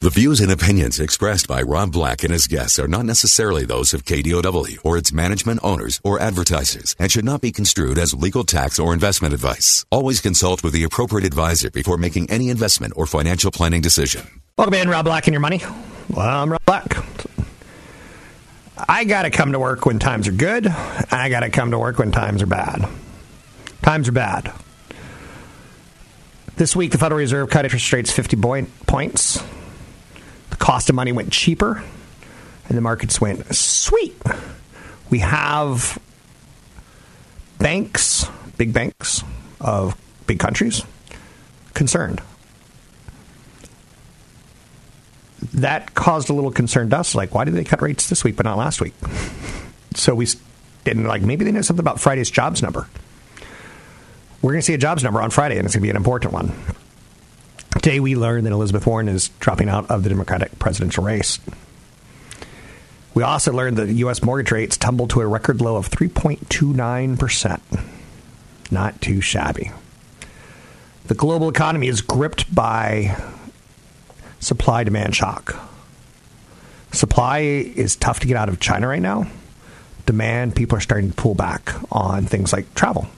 The views and opinions expressed by Rob Black and his guests are not necessarily those of KDOW or its management owners or advertisers and should not be construed as legal tax or investment advice. Always consult with the appropriate advisor before making any investment or financial planning decision. Welcome in, Rob Black and your money. Well, I'm Rob Black. I got to come to work when times are good. I got to come to work when times are bad. Times are bad. This week, the Federal Reserve cut interest rates 50 point, points. Cost of money went cheaper, and the markets went sweet. We have banks, big banks of big countries, concerned. That caused a little concern to us. Like, why did they cut rates this week but not last week? So we didn't like. Maybe they know something about Friday's jobs number. We're going to see a jobs number on Friday, and it's going to be an important one. Today, we learned that Elizabeth Warren is dropping out of the Democratic presidential race. We also learned that U.S. mortgage rates tumbled to a record low of 3.29%. Not too shabby. The global economy is gripped by supply demand shock. Supply is tough to get out of China right now. Demand, people are starting to pull back on things like travel.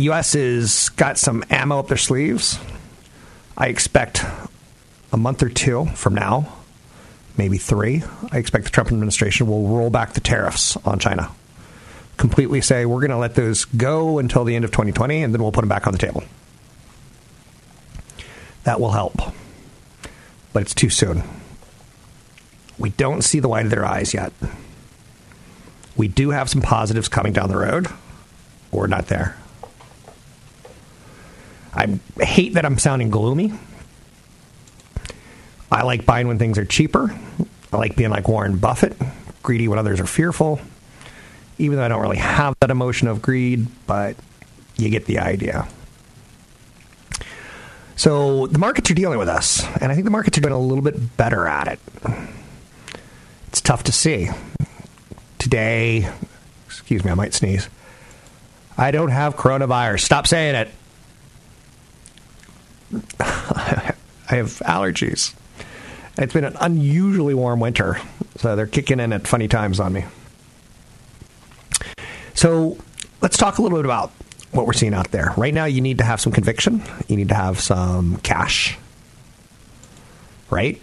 U.S. has got some ammo up their sleeves. I expect a month or two from now, maybe three, I expect the Trump administration will roll back the tariffs on China. Completely say we're going to let those go until the end of 2020 and then we'll put them back on the table. That will help. But it's too soon. We don't see the white of their eyes yet. We do have some positives coming down the road. We're not there. I hate that I'm sounding gloomy. I like buying when things are cheaper. I like being like Warren Buffett, greedy when others are fearful. Even though I don't really have that emotion of greed, but you get the idea. So the markets are dealing with us, and I think the markets are doing a little bit better at it. It's tough to see. Today, excuse me, I might sneeze. I don't have coronavirus. Stop saying it. I have allergies. It's been an unusually warm winter, so they're kicking in at funny times on me. So let's talk a little bit about what we're seeing out there. Right now, you need to have some conviction, you need to have some cash, right?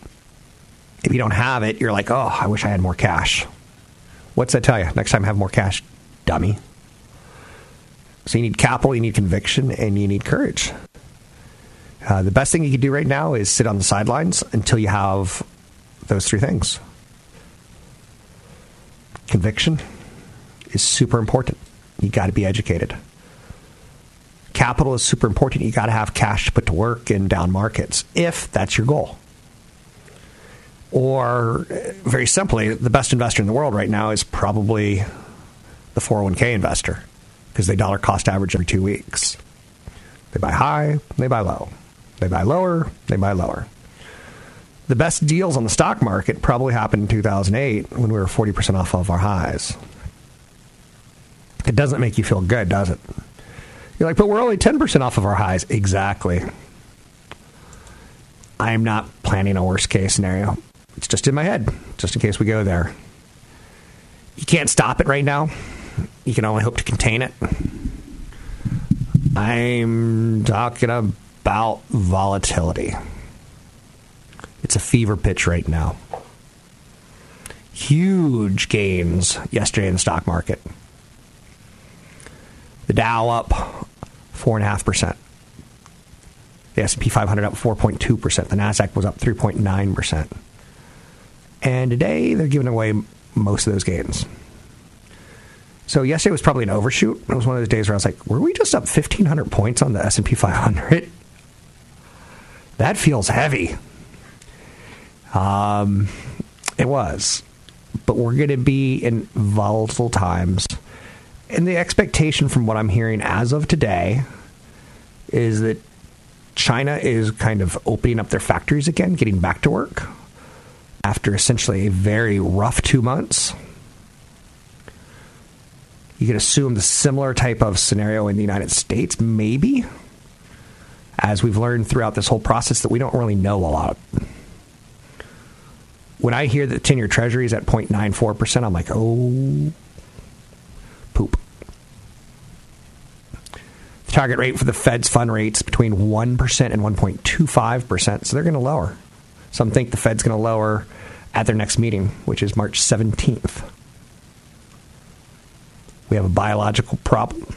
If you don't have it, you're like, oh, I wish I had more cash. What's that tell you? Next time, have more cash, dummy. So you need capital, you need conviction, and you need courage. Uh, the best thing you can do right now is sit on the sidelines until you have those three things. Conviction is super important. You got to be educated. Capital is super important. You got to have cash to put to work in down markets if that's your goal. Or, very simply, the best investor in the world right now is probably the 401k investor because they dollar cost average every two weeks. They buy high, they buy low. They buy lower, they buy lower. The best deals on the stock market probably happened in 2008 when we were 40% off of our highs. It doesn't make you feel good, does it? You're like, but we're only 10% off of our highs. Exactly. I'm not planning a worst case scenario. It's just in my head, just in case we go there. You can't stop it right now. You can only hope to contain it. I'm talking about volatility. It's a fever pitch right now. Huge gains yesterday in the stock market. The Dow up four and a half percent. The S&P 500 up 4.2 percent. The Nasdaq was up 3.9 percent. And today they're giving away most of those gains. So yesterday was probably an overshoot. It was one of those days where I was like, "Were we just up 1,500 points on the S&P 500?" That feels heavy. Um, it was. But we're going to be in volatile times. And the expectation from what I'm hearing as of today is that China is kind of opening up their factories again, getting back to work after essentially a very rough two months. You could assume the similar type of scenario in the United States, maybe, as we've learned throughout this whole process that we don't really know a lot. When I hear that 10 year treasury is at 0.94%, I'm like, oh, poop. The target rate for the Fed's fund rates between 1% and 1.25%, so they're going to lower. Some think the Fed's going to lower at their next meeting, which is March 17th. We have a biological problem.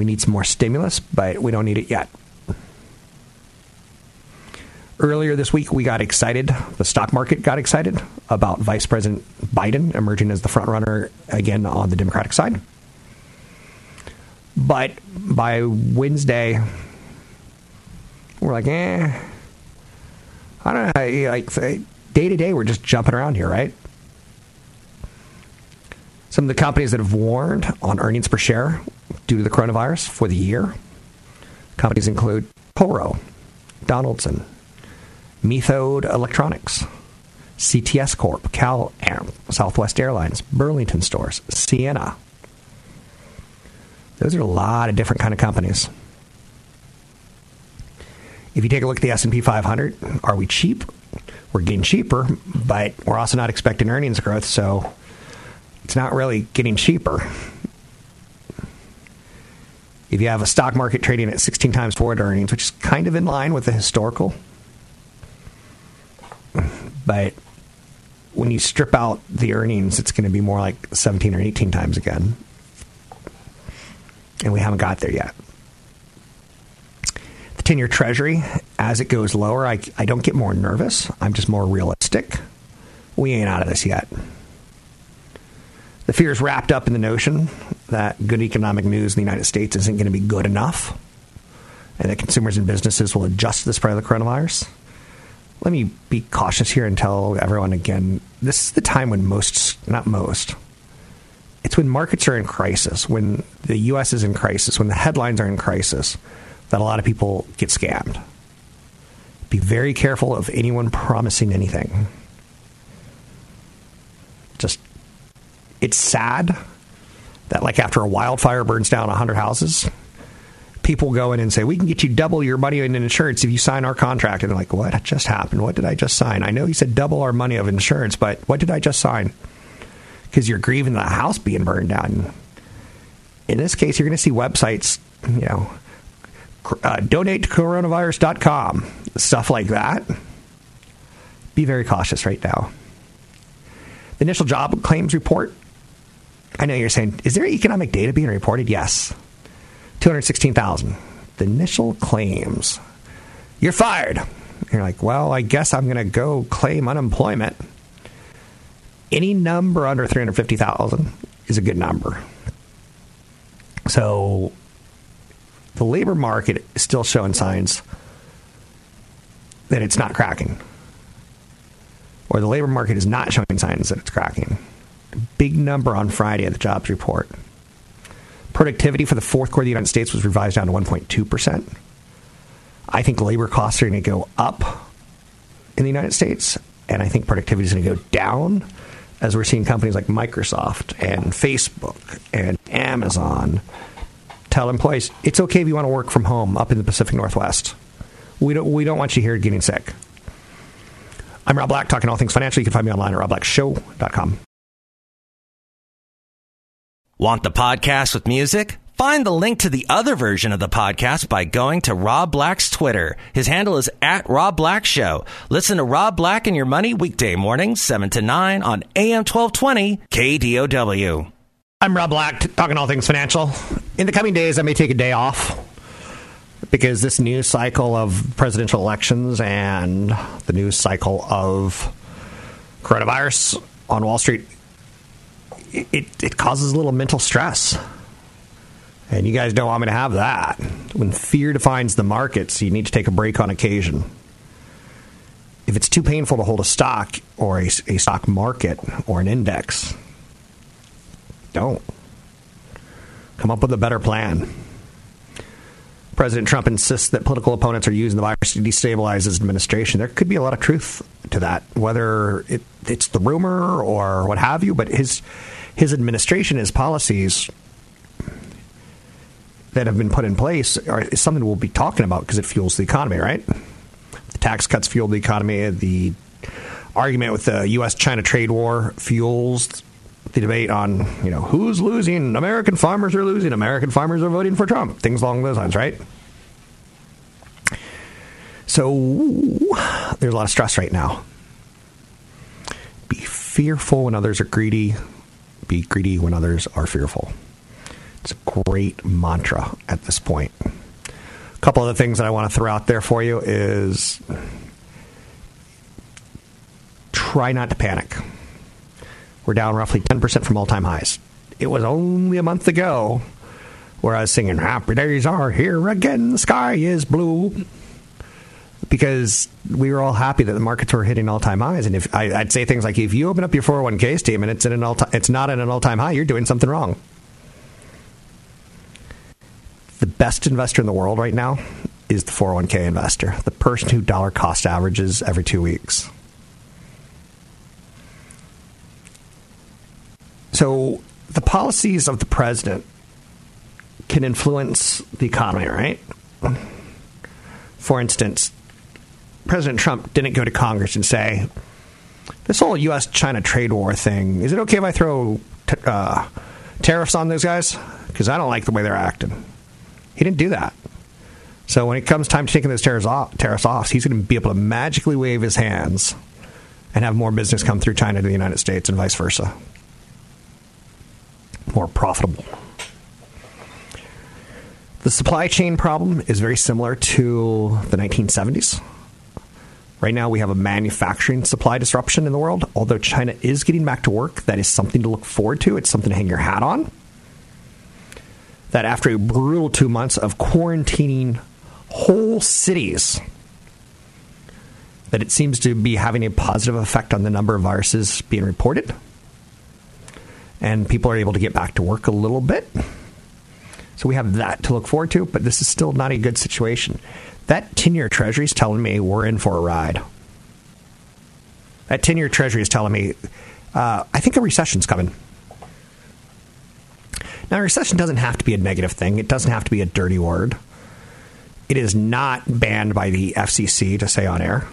We need some more stimulus, but we don't need it yet. Earlier this week, we got excited. The stock market got excited about Vice President Biden emerging as the frontrunner again on the Democratic side. But by Wednesday, we're like, eh. I don't know. Like day to day, we're just jumping around here, right? Some of the companies that have warned on earnings per share due to the coronavirus for the year. Companies include Toro, Donaldson, Methode Electronics, CTS Corp, Cal Amp, Southwest Airlines, Burlington Stores, Ciena. Those are a lot of different kind of companies. If you take a look at the S&P 500, are we cheap? We're getting cheaper, but we're also not expecting earnings growth, so it's not really getting cheaper. If you have a stock market trading at 16 times forward earnings, which is kind of in line with the historical, but when you strip out the earnings, it's going to be more like 17 or 18 times again. And we haven't got there yet. The 10 year treasury, as it goes lower, I, I don't get more nervous. I'm just more realistic. We ain't out of this yet. The fear is wrapped up in the notion that good economic news in the United States isn't going to be good enough and that consumers and businesses will adjust to the spread of the coronavirus let me be cautious here and tell everyone again this is the time when most, not most, it's when markets are in crisis, when the U.S. is in crisis, when the headlines are in crisis, that a lot of people get scammed. Be very careful of anyone promising anything. Just, it's sad that, like, after a wildfire burns down 100 houses, people go in and say, we can get you double your money in insurance if you sign our contract. And they're like, what just happened? What did I just sign? I know you said double our money of insurance, but what did I just sign? Because you're grieving the house being burned down. In this case, you're going to see websites, you know, uh, donate to coronavirus.com, stuff like that. Be very cautious right now. The initial job claims report. I know you're saying, is there economic data being reported? Yes. 216,000. The initial claims. You're fired. You're like, well, I guess I'm going to go claim unemployment. Any number under 350,000 is a good number. So the labor market is still showing signs that it's not cracking. Or the labor market is not showing signs that it's cracking. Big number on Friday of the jobs report. Productivity for the fourth quarter of the United States was revised down to 1.2%. I think labor costs are going to go up in the United States, and I think productivity is going to go down as we're seeing companies like Microsoft and Facebook and Amazon tell employees it's okay if you want to work from home up in the Pacific Northwest. We don't, we don't want you here getting sick. I'm Rob Black, talking all things financial. You can find me online at robblackshow.com. Want the podcast with music? Find the link to the other version of the podcast by going to Rob Black's Twitter. His handle is at Rob Black Show. Listen to Rob Black and Your Money weekday mornings, 7 to 9 on AM 1220 KDOW. I'm Rob Black, talking all things financial. In the coming days, I may take a day off because this news cycle of presidential elections and the news cycle of coronavirus on Wall Street it, it causes a little mental stress. And you guys don't want me to have that. When fear defines the markets, you need to take a break on occasion. If it's too painful to hold a stock or a, a stock market or an index, don't. Come up with a better plan. President Trump insists that political opponents are using the virus to destabilize his administration. There could be a lot of truth to that, whether it, it's the rumor or what have you. But his his administration, his policies that have been put in place are, is something we'll be talking about because it fuels the economy, right? The tax cuts fuel the economy. The argument with the U.S. China trade war fuels the debate on you know who's losing. American farmers are losing. American farmers are voting for Trump. Things along those lines, right? So there's a lot of stress right now. Be fearful when others are greedy. Be greedy when others are fearful. It's a great mantra at this point. A couple of the things that I want to throw out there for you is try not to panic. We're down roughly 10% from all time highs. It was only a month ago where I was singing, Happy Days Are Here Again, the sky is blue. Because we were all happy that the markets were hitting all time highs. And if I, would say things like, if you open up your 401k statement and it's, at an all it's not at an all time high, you're doing something wrong. The best investor in the world right now is the 401k investor, the person who dollar cost averages every two weeks. So the policies of the president can influence the economy, right? For instance, President Trump didn't go to Congress and say, this whole U.S. China trade war thing, is it okay if I throw t- uh, tariffs on those guys? Because I don't like the way they're acting. He didn't do that. So when it comes time to taking those tariffs off, tariffs off, he's going to be able to magically wave his hands and have more business come through China to the United States and vice versa more profitable. The supply chain problem is very similar to the 1970s. Right now, we have a manufacturing supply disruption in the world. Although China is getting back to work, that is something to look forward to. It's something to hang your hat on. That after a brutal two months of quarantining whole cities, that it seems to be having a positive effect on the number of viruses being reported and people are able to get back to work a little bit. So we have that to look forward to, but this is still not a good situation. That 10 year treasury is telling me we're in for a ride. That 10 year treasury is telling me uh, I think a recession's coming. Now, a recession doesn't have to be a negative thing, it doesn't have to be a dirty word. It is not banned by the FCC to say on air.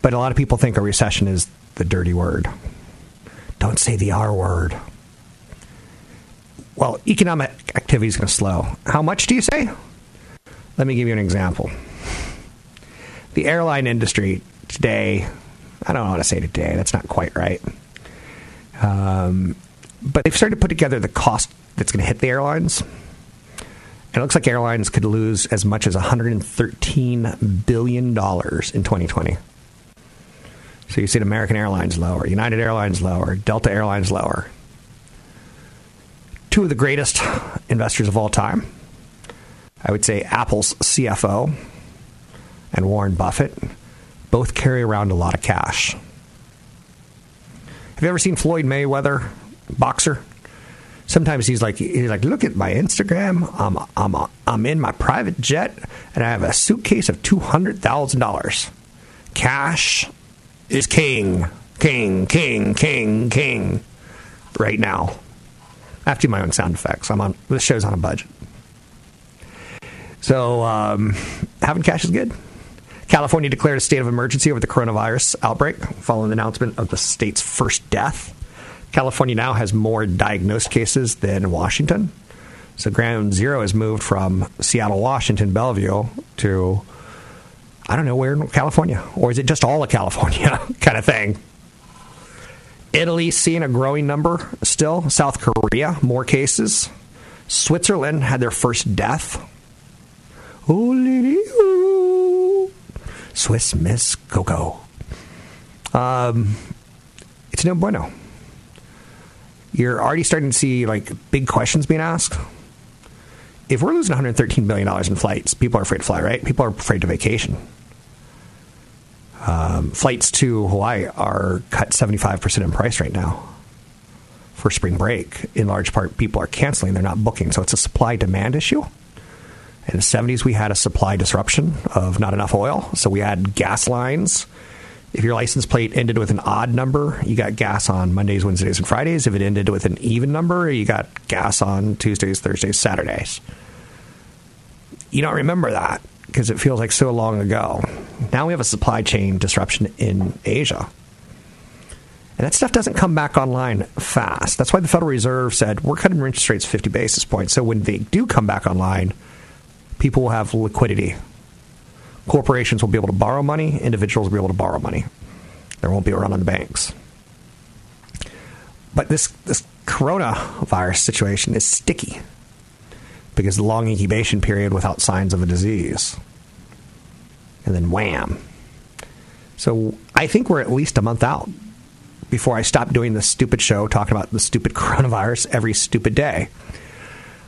But a lot of people think a recession is the dirty word. Don't say the R word. Well, economic activity is going to slow. How much do you say? Let me give you an example. The airline industry today, I don't know how to say today, that's not quite right. Um, but they've started to put together the cost that's going to hit the airlines. And it looks like airlines could lose as much as $113 billion in 2020. So you see American Airlines lower, United Airlines lower, Delta Airlines lower. Two of the greatest investors of all time. I would say Apple's CFO and Warren Buffett both carry around a lot of cash. Have you ever seen Floyd Mayweather, boxer? Sometimes he's like, he's like, look at my Instagram. I'm, I'm, I'm in my private jet, and I have a suitcase of two hundred thousand dollars, cash is king, king, king, king, king right now. I have to do my own sound effects. I'm on this show's on a budget. So um, having cash is good. California declared a state of emergency over the coronavirus outbreak following the announcement of the state's first death. California now has more diagnosed cases than Washington. So ground zero has moved from Seattle, Washington, Bellevue to I don't know where in California, or is it just all of California kind of thing? Italy seeing a growing number still. South Korea, more cases. Switzerland had their first death. Oh, Swiss Miss Coco. Um, it's no bueno. You're already starting to see like big questions being asked. If we're losing 113 billion dollars in flights, people are afraid to fly, right? People are afraid to vacation. Um, flights to Hawaii are cut 75% in price right now for spring break. In large part, people are canceling; they're not booking, so it's a supply demand issue. In the 70s, we had a supply disruption of not enough oil, so we had gas lines. If your license plate ended with an odd number, you got gas on Mondays, Wednesdays, and Fridays. If it ended with an even number, you got gas on Tuesdays, Thursdays, Saturdays. You don't remember that because it feels like so long ago. Now we have a supply chain disruption in Asia. And that stuff doesn't come back online fast. That's why the Federal Reserve said we're cutting interest rates 50 basis points. So when they do come back online, people will have liquidity. Corporations will be able to borrow money, individuals will be able to borrow money. There won't be a run on the banks. But this, this coronavirus situation is sticky because the long incubation period without signs of a disease. And then wham. So I think we're at least a month out before I stop doing this stupid show talking about the stupid coronavirus every stupid day.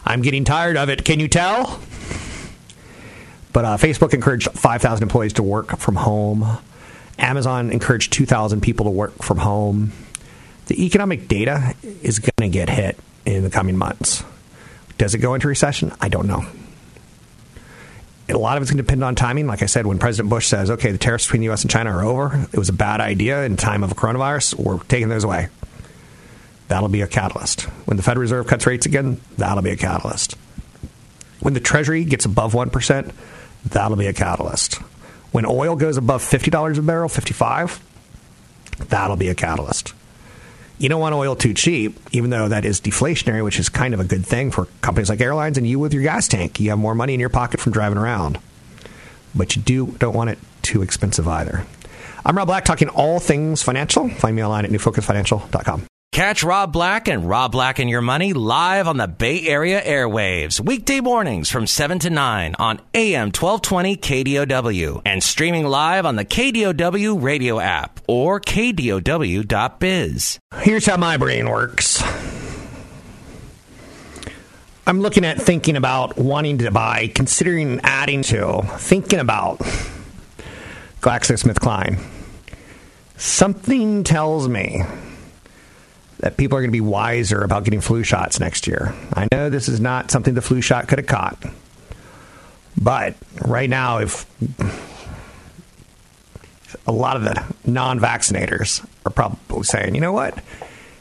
I'm getting tired of it. Can you tell? But uh, Facebook encouraged 5,000 employees to work from home. Amazon encouraged 2,000 people to work from home. The economic data is going to get hit in the coming months. Does it go into recession? I don't know. A lot of it's going to depend on timing. Like I said, when President Bush says, okay, the tariffs between the U.S. and China are over, it was a bad idea in time of coronavirus, we're taking those away. That'll be a catalyst. When the Federal Reserve cuts rates again, that'll be a catalyst. When the Treasury gets above 1%, That'll be a catalyst. When oil goes above $50 a barrel, 55, that'll be a catalyst. You don't want oil too cheap, even though that is deflationary, which is kind of a good thing for companies like airlines and you with your gas tank. You have more money in your pocket from driving around. But you do don't want it too expensive either. I'm Rob Black talking all things financial. Find me online at newfocusfinancial.com. Catch Rob Black and Rob Black and Your Money live on the Bay Area airwaves, weekday mornings from 7 to 9 on AM 1220 KDOW and streaming live on the KDOW radio app or KDOW.biz. Here's how my brain works. I'm looking at thinking about wanting to buy, considering adding to, thinking about GlaxoSmithKline. Something tells me that people are going to be wiser about getting flu shots next year. I know this is not something the flu shot could have caught. But right now, if a lot of the non vaccinators are probably saying, you know what?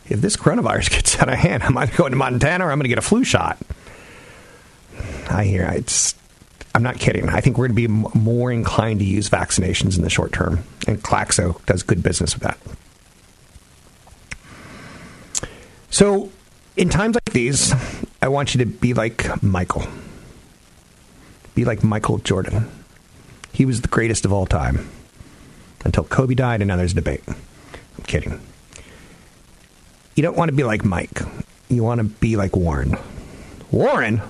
If this coronavirus gets out of hand, I'm either going to Montana or I'm going to get a flu shot. I hear it's. I'm not kidding. I think we're going to be more inclined to use vaccinations in the short term, and Glaxo does good business with that. So, in times like these, I want you to be like Michael. Be like Michael Jordan. He was the greatest of all time until Kobe died, and now there's a debate. I'm kidding. You don't want to be like Mike. You want to be like Warren. Warren?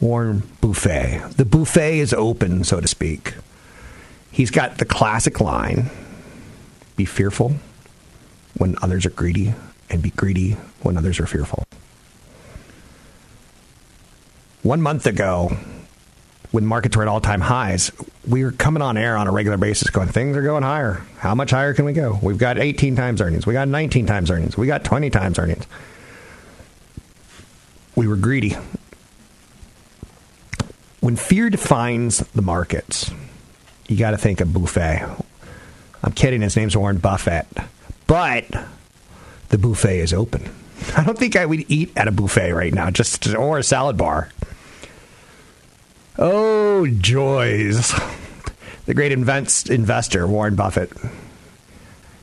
Warren Buffet. The buffet is open, so to speak. He's got the classic line be fearful when others are greedy and be greedy when others are fearful. One month ago, when markets were at all time highs, we were coming on air on a regular basis going, things are going higher. How much higher can we go? We've got 18 times earnings. We got 19 times earnings. We got 20 times earnings. We were greedy. When fear defines the markets, you got to think of Buffet. I'm kidding. His name's Warren Buffett. But the buffet is open. I don't think I would eat at a buffet right now, just or a salad bar. Oh, joys. The great invents, investor, Warren Buffett.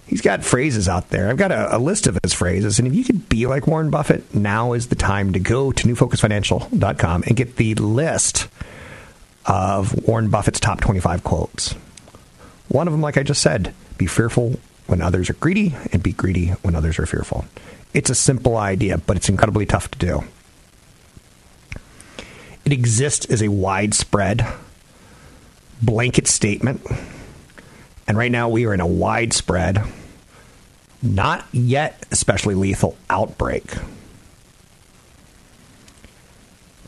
He's got phrases out there. I've got a, a, list of his phrases. And if you could be like Warren Buffett, now is the time to go to newfocusfinancial.com and get the list of Warren Buffett's top 25 quotes. One of them, like I just said, be fearful when others are greedy and be greedy when others are fearful. It's a simple idea, but it's incredibly tough to do. It exists as a widespread blanket statement. And right now we are in a widespread not yet especially lethal outbreak.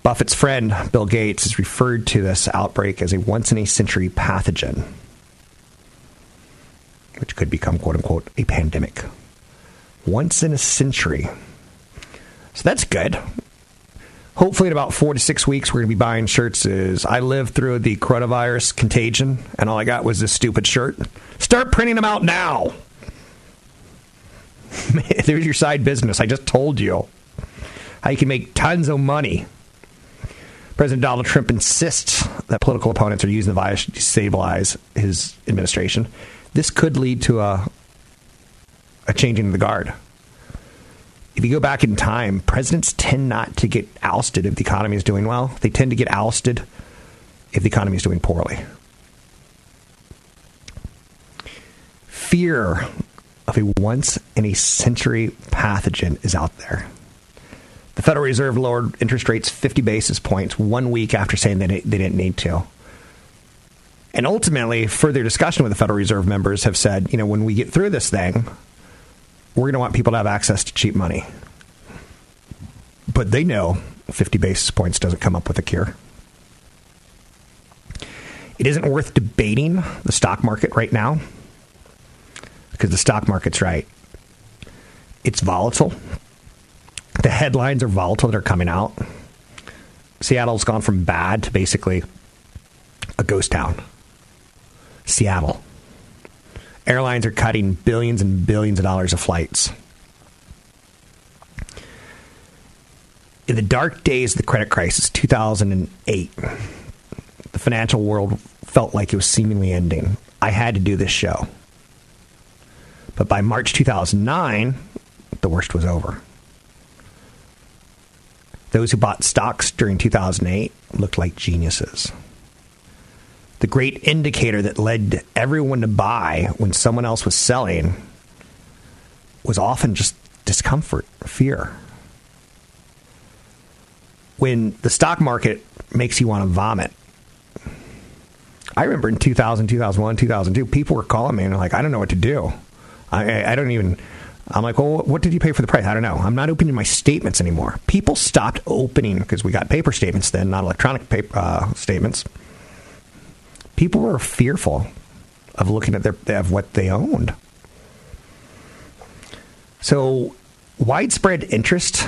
Buffett's friend, Bill Gates, has referred to this outbreak as a once in a century pathogen, which could become, quote unquote, a pandemic. Once in a century. So that's good. Hopefully, in about four to six weeks, we're going to be buying shirts. Is I lived through the coronavirus contagion, and all I got was this stupid shirt. Start printing them out now. There's your side business. I just told you how you can make tons of money. President Donald Trump insists that political opponents are using the virus to destabilize his administration. This could lead to a, a changing of the guard. If you go back in time, presidents tend not to get ousted if the economy is doing well. They tend to get ousted if the economy is doing poorly. Fear of a once in a century pathogen is out there. The Federal Reserve lowered interest rates 50 basis points one week after saying that they didn't need to. And ultimately, further discussion with the Federal Reserve members have said, you know, when we get through this thing, we're going to want people to have access to cheap money. But they know 50 basis points doesn't come up with a cure. It isn't worth debating the stock market right now because the stock market's right. It's volatile. The headlines are volatile that are coming out. Seattle's gone from bad to basically a ghost town. Seattle. Airlines are cutting billions and billions of dollars of flights. In the dark days of the credit crisis, 2008, the financial world felt like it was seemingly ending. I had to do this show. But by March 2009, the worst was over. Those who bought stocks during 2008 looked like geniuses. The great indicator that led everyone to buy when someone else was selling was often just discomfort, fear. When the stock market makes you want to vomit, I remember in 2000, 2001, 2002, people were calling me and they're like, I don't know what to do. I, I don't even I'm like, well, what did you pay for the price? I don't know. I'm not opening my statements anymore. People stopped opening because we got paper statements then, not electronic paper uh, statements. People were fearful of looking at their of what they owned. So, widespread interest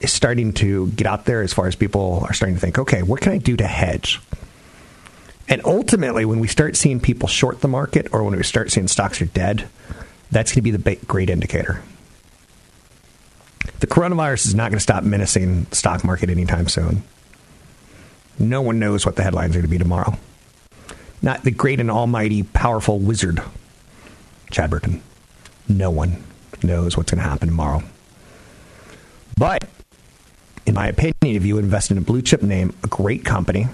is starting to get out there as far as people are starting to think, okay, what can I do to hedge? And ultimately, when we start seeing people short the market or when we start seeing stocks are dead, that's going to be the great indicator. The coronavirus is not going to stop menacing stock market anytime soon. No one knows what the headlines are going to be tomorrow. Not the great and almighty, powerful wizard, Chad Burton. No one knows what's going to happen tomorrow. But, in my opinion, if you invest in a blue chip name, a great company,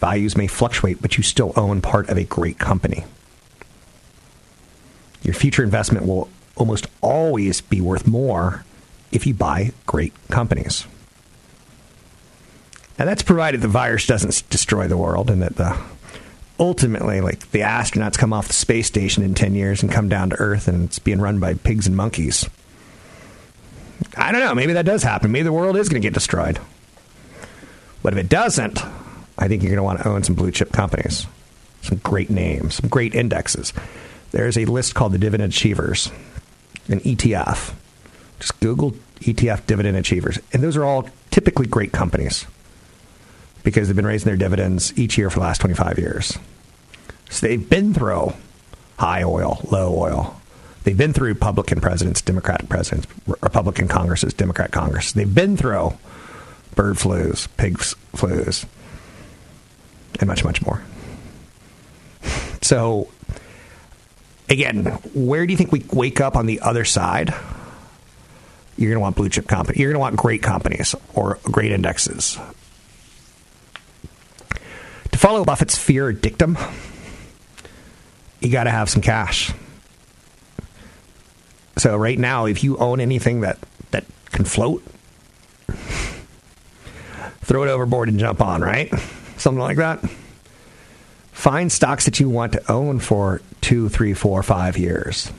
values may fluctuate, but you still own part of a great company your future investment will almost always be worth more if you buy great companies. And that's provided the virus doesn't destroy the world and that the ultimately like the astronauts come off the space station in 10 years and come down to earth and it's being run by pigs and monkeys. I don't know, maybe that does happen. Maybe the world is going to get destroyed. But if it doesn't, I think you're going to want to own some blue chip companies. Some great names, some great indexes there's a list called the Dividend Achievers, an ETF. Just Google ETF Dividend Achievers. And those are all typically great companies because they've been raising their dividends each year for the last 25 years. So they've been through high oil, low oil. They've been through Republican presidents, Democratic presidents, Republican Congresses, Democrat Congress. They've been through bird flus, pig flus, and much, much more. So again, where do you think we wake up on the other side? You're going to want blue chip companies. You're going to want great companies or great indexes. Follow Buffett's fear dictum, you got to have some cash. So right now, if you own anything that that can float, throw it overboard and jump on, right? Something like that. Find stocks that you want to own for two, three, four, five years.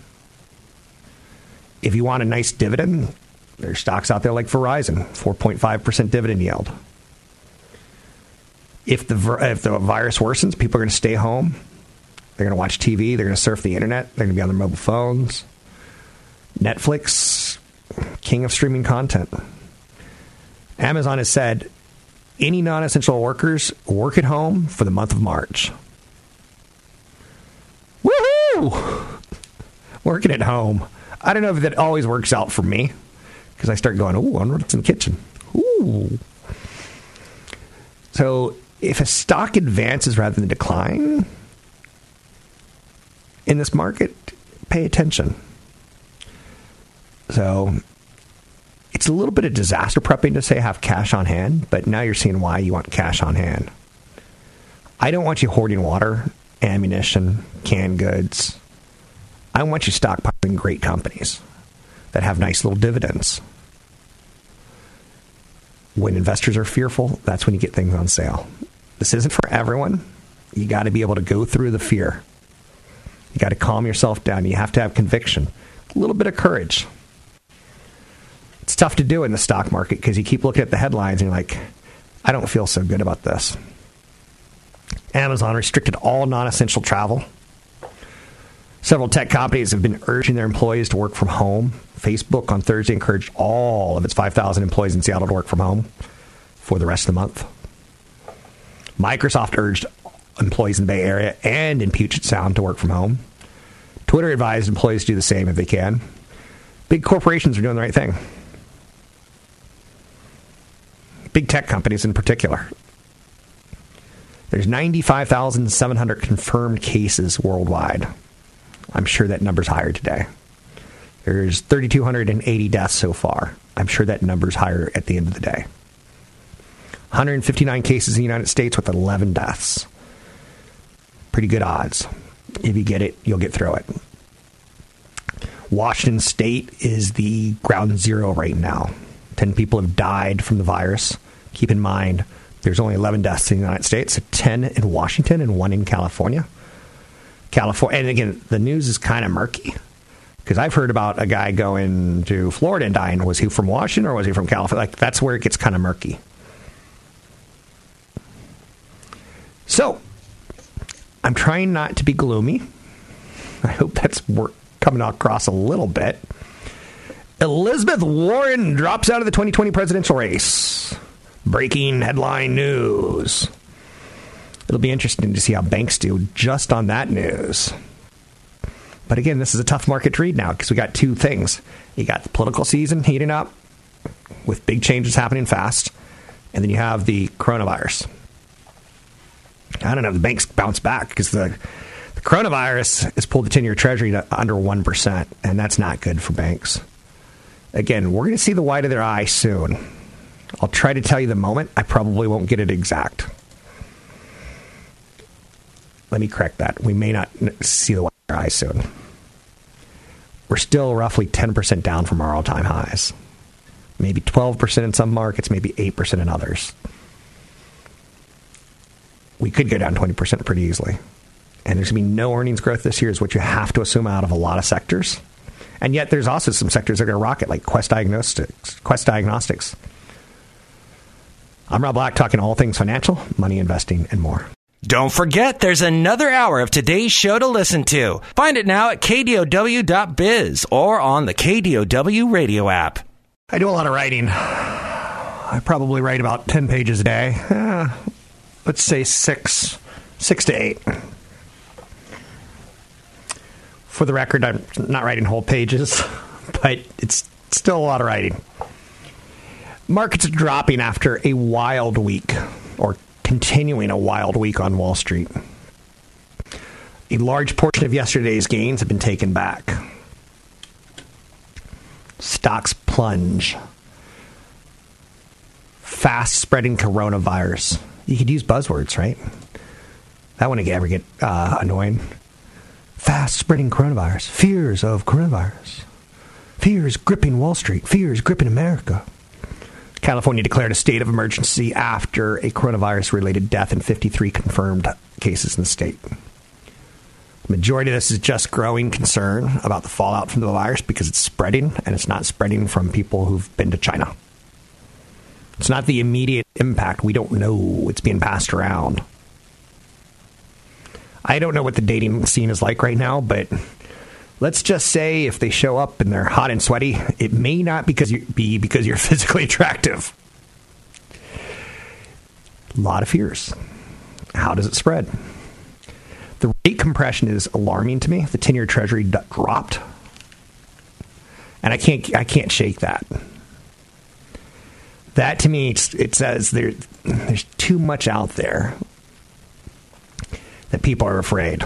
if you want a nice dividend, there's stocks out there like Verizon, 4.5% dividend yield. If the, if the virus worsens, people are going to stay home. They're going to watch TV. They're going to surf the internet. They're going to be on their mobile phones. Netflix, king of streaming content. Amazon has said any non essential workers work at home for the month of March. Woohoo! Working at home. I don't know if that always works out for me because I start going, ooh, I wonder what's in the kitchen. Ooh. So if a stock advances rather than decline in this market, pay attention. So it's a little bit of disaster prepping to say have cash on hand, but now you're seeing why you want cash on hand. I don't want you hoarding water, ammunition, canned goods. I want you stockpiling great companies that have nice little dividends. When investors are fearful, that's when you get things on sale. This isn't for everyone. You got to be able to go through the fear. You got to calm yourself down. You have to have conviction, a little bit of courage. It's tough to do in the stock market because you keep looking at the headlines and you're like, I don't feel so good about this. Amazon restricted all non essential travel. Several tech companies have been urging their employees to work from home. Facebook on Thursday encouraged all of its 5,000 employees in Seattle to work from home for the rest of the month. Microsoft urged employees in the Bay Area and in Puget Sound to work from home. Twitter advised employees to do the same if they can. Big corporations are doing the right thing. Big tech companies in particular. There's 95,700 confirmed cases worldwide. I'm sure that number's higher today. There's 3,280 deaths so far. I'm sure that number's higher at the end of the day. 159 cases in the United States with 11 deaths. Pretty good odds. If you get it, you'll get through it. Washington State is the ground zero right now. 10 people have died from the virus. Keep in mind, there's only 11 deaths in the United States, so 10 in Washington and one in California. California, and again, the news is kind of murky because I've heard about a guy going to Florida and dying. Was he from Washington or was he from California? Like that's where it gets kind of murky. So, I'm trying not to be gloomy. I hope that's coming across a little bit. Elizabeth Warren drops out of the 2020 presidential race. Breaking headline news. It'll be interesting to see how banks do just on that news. But again, this is a tough market to read now because we got two things. You got the political season heating up with big changes happening fast, and then you have the coronavirus. I don't know, the banks bounce back because the, the coronavirus has pulled the 10 year treasury to under 1%, and that's not good for banks. Again, we're going to see the white of their eye soon. I'll try to tell you the moment. I probably won't get it exact. Let me correct that. We may not see the white of their eye soon. We're still roughly 10% down from our all time highs. Maybe 12% in some markets, maybe 8% in others. We could go down 20% pretty easily. And there's going to be no earnings growth this year, is what you have to assume out of a lot of sectors. And yet, there's also some sectors that are going to rocket, like Quest Diagnostics. Quest Diagnostics. I'm Rob Black, talking all things financial, money investing, and more. Don't forget, there's another hour of today's show to listen to. Find it now at kdow.biz or on the KDOW radio app. I do a lot of writing. I probably write about 10 pages a day. Uh, let's say six, six to eight. For the record, I'm not writing whole pages, but it's still a lot of writing. Markets dropping after a wild week, or continuing a wild week on Wall Street. A large portion of yesterday's gains have been taken back. Stocks plunge. Fast spreading coronavirus. You could use buzzwords, right? That wouldn't ever get uh, annoying. Fast spreading coronavirus. Fears of coronavirus. Fears gripping Wall Street. Fears gripping America. California declared a state of emergency after a coronavirus related death and 53 confirmed cases in the state. majority of this is just growing concern about the fallout from the virus because it's spreading and it's not spreading from people who've been to China. It's not the immediate impact. We don't know. It's being passed around. I don't know what the dating scene is like right now, but let's just say if they show up and they're hot and sweaty, it may not because you, be because you're physically attractive. A lot of fears. How does it spread? The rate compression is alarming to me. The 10-year treasury dropped. And I can't I can't shake that. That to me it says there there's too much out there that people are afraid.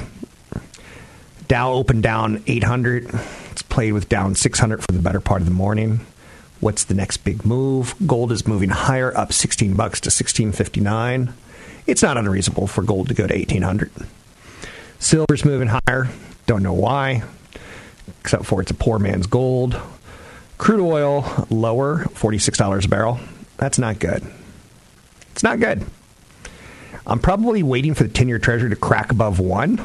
Dow opened down 800. It's played with down 600 for the better part of the morning. What's the next big move? Gold is moving higher, up 16 bucks to 1659. It's not unreasonable for gold to go to 1800. Silver's moving higher. Don't know why, except for it's a poor man's gold. Crude oil lower, $46 a barrel. That's not good. It's not good. I'm probably waiting for the 10 year treasury to crack above one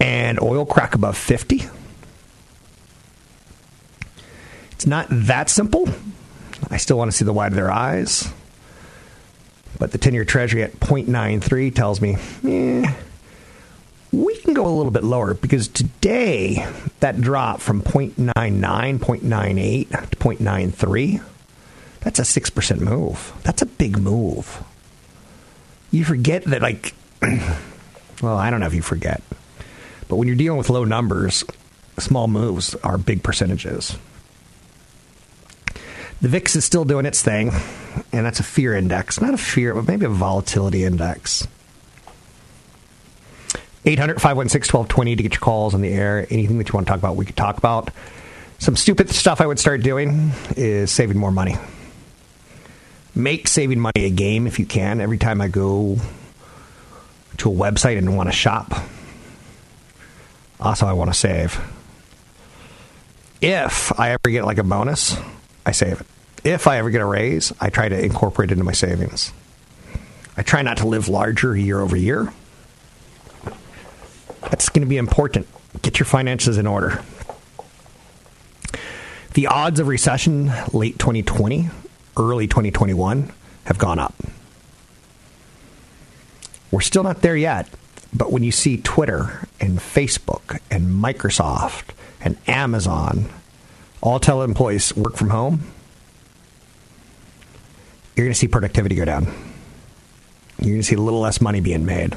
and oil crack above 50. It's not that simple. I still want to see the white of their eyes. But the 10 year treasury at 0.93 tells me, eh, we can go a little bit lower because today that drop from 0.99, 0.98 to 0.93, that's a 6% move. That's a big move. You forget that, like, well, I don't know if you forget, but when you're dealing with low numbers, small moves are big percentages. The VIX is still doing its thing, and that's a fear index. Not a fear, but maybe a volatility index. 800 516 1220 to get your calls on the air. Anything that you want to talk about, we could talk about. Some stupid stuff I would start doing is saving more money. Make saving money a game if you can. Every time I go to a website and want to shop, also I want to save. If I ever get like a bonus, I save it. If I ever get a raise, I try to incorporate it into my savings. I try not to live larger year over year. That's going to be important. Get your finances in order. The odds of recession late 2020, early 2021 have gone up. We're still not there yet, but when you see Twitter and Facebook and Microsoft and Amazon all tell employees work from home, you're going to see productivity go down. You're going to see a little less money being made.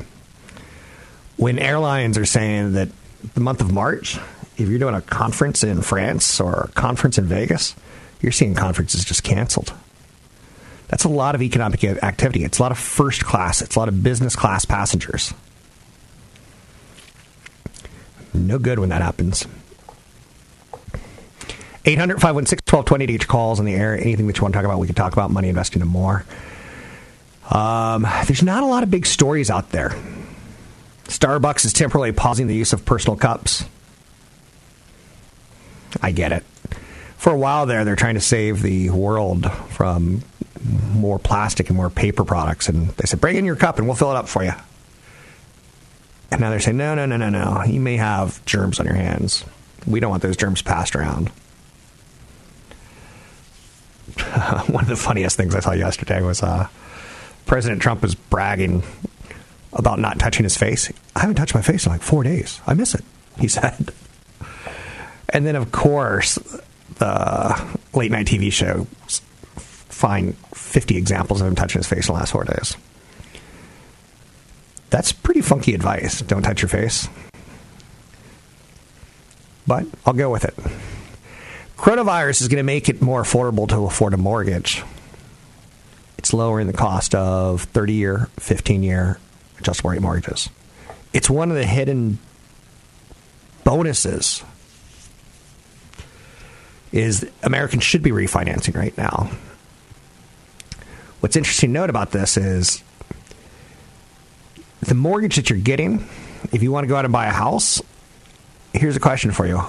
When airlines are saying that the month of March, if you're doing a conference in France or a conference in Vegas, you're seeing conferences just canceled. That's a lot of economic activity. It's a lot of first class, it's a lot of business class passengers. No good when that happens. 800 516 1220 to your calls on the air. Anything that you want to talk about, we can talk about money investing and more. Um, there's not a lot of big stories out there. Starbucks is temporarily pausing the use of personal cups. I get it. For a while there, they're trying to save the world from more plastic and more paper products. And they said, bring in your cup and we'll fill it up for you. And now they're saying, no, no, no, no, no. You may have germs on your hands. We don't want those germs passed around. One of the funniest things I saw yesterday was uh, President Trump was bragging about not touching his face. I haven't touched my face in like four days. I miss it, he said. And then, of course, the late night TV show find 50 examples of him touching his face in the last four days. That's pretty funky advice. Don't touch your face. But I'll go with it. Coronavirus is going to make it more affordable to afford a mortgage. It's lowering the cost of 30 year, 15 year adjustable rate mortgages. It's one of the hidden bonuses is Americans should be refinancing right now. What's interesting to note about this is the mortgage that you're getting, if you want to go out and buy a house, here's a question for you.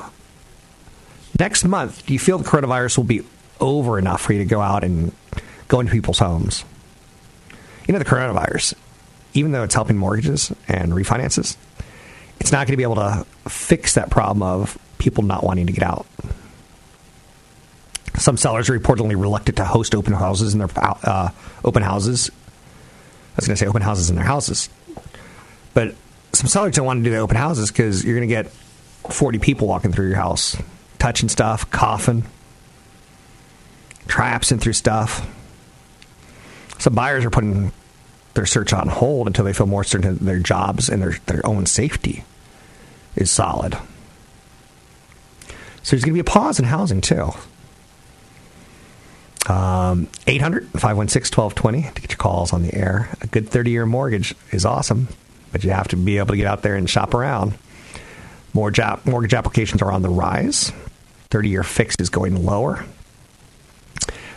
Next month, do you feel the coronavirus will be over enough for you to go out and go into people's homes? You know, the coronavirus, even though it's helping mortgages and refinances, it's not going to be able to fix that problem of people not wanting to get out. Some sellers are reportedly reluctant to host open houses in their uh, open houses. I was going to say open houses in their houses, but some sellers don't want to do the open houses because you're going to get 40 people walking through your house, touching stuff, coughing, traps in through stuff. Some buyers are putting their search on hold until they feel more certain that their jobs and their, their own safety is solid. So there's going to be a pause in housing too. Um, 800 516 1220 to get your calls on the air. A good 30 year mortgage is awesome, but you have to be able to get out there and shop around. More job, mortgage applications are on the rise. 30 year fixed is going lower.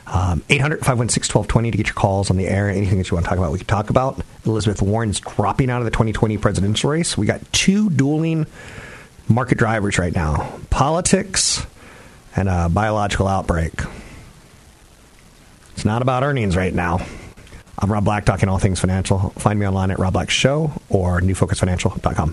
Um, 800 516 1220 to get your calls on the air. Anything that you want to talk about, we can talk about. Elizabeth Warren's dropping out of the 2020 presidential race. We got two dueling market drivers right now politics and a biological outbreak. It's not about earnings right now. I'm Rob Black, talking all things financial. Find me online at Rob Black Show or newfocusfinancial.com.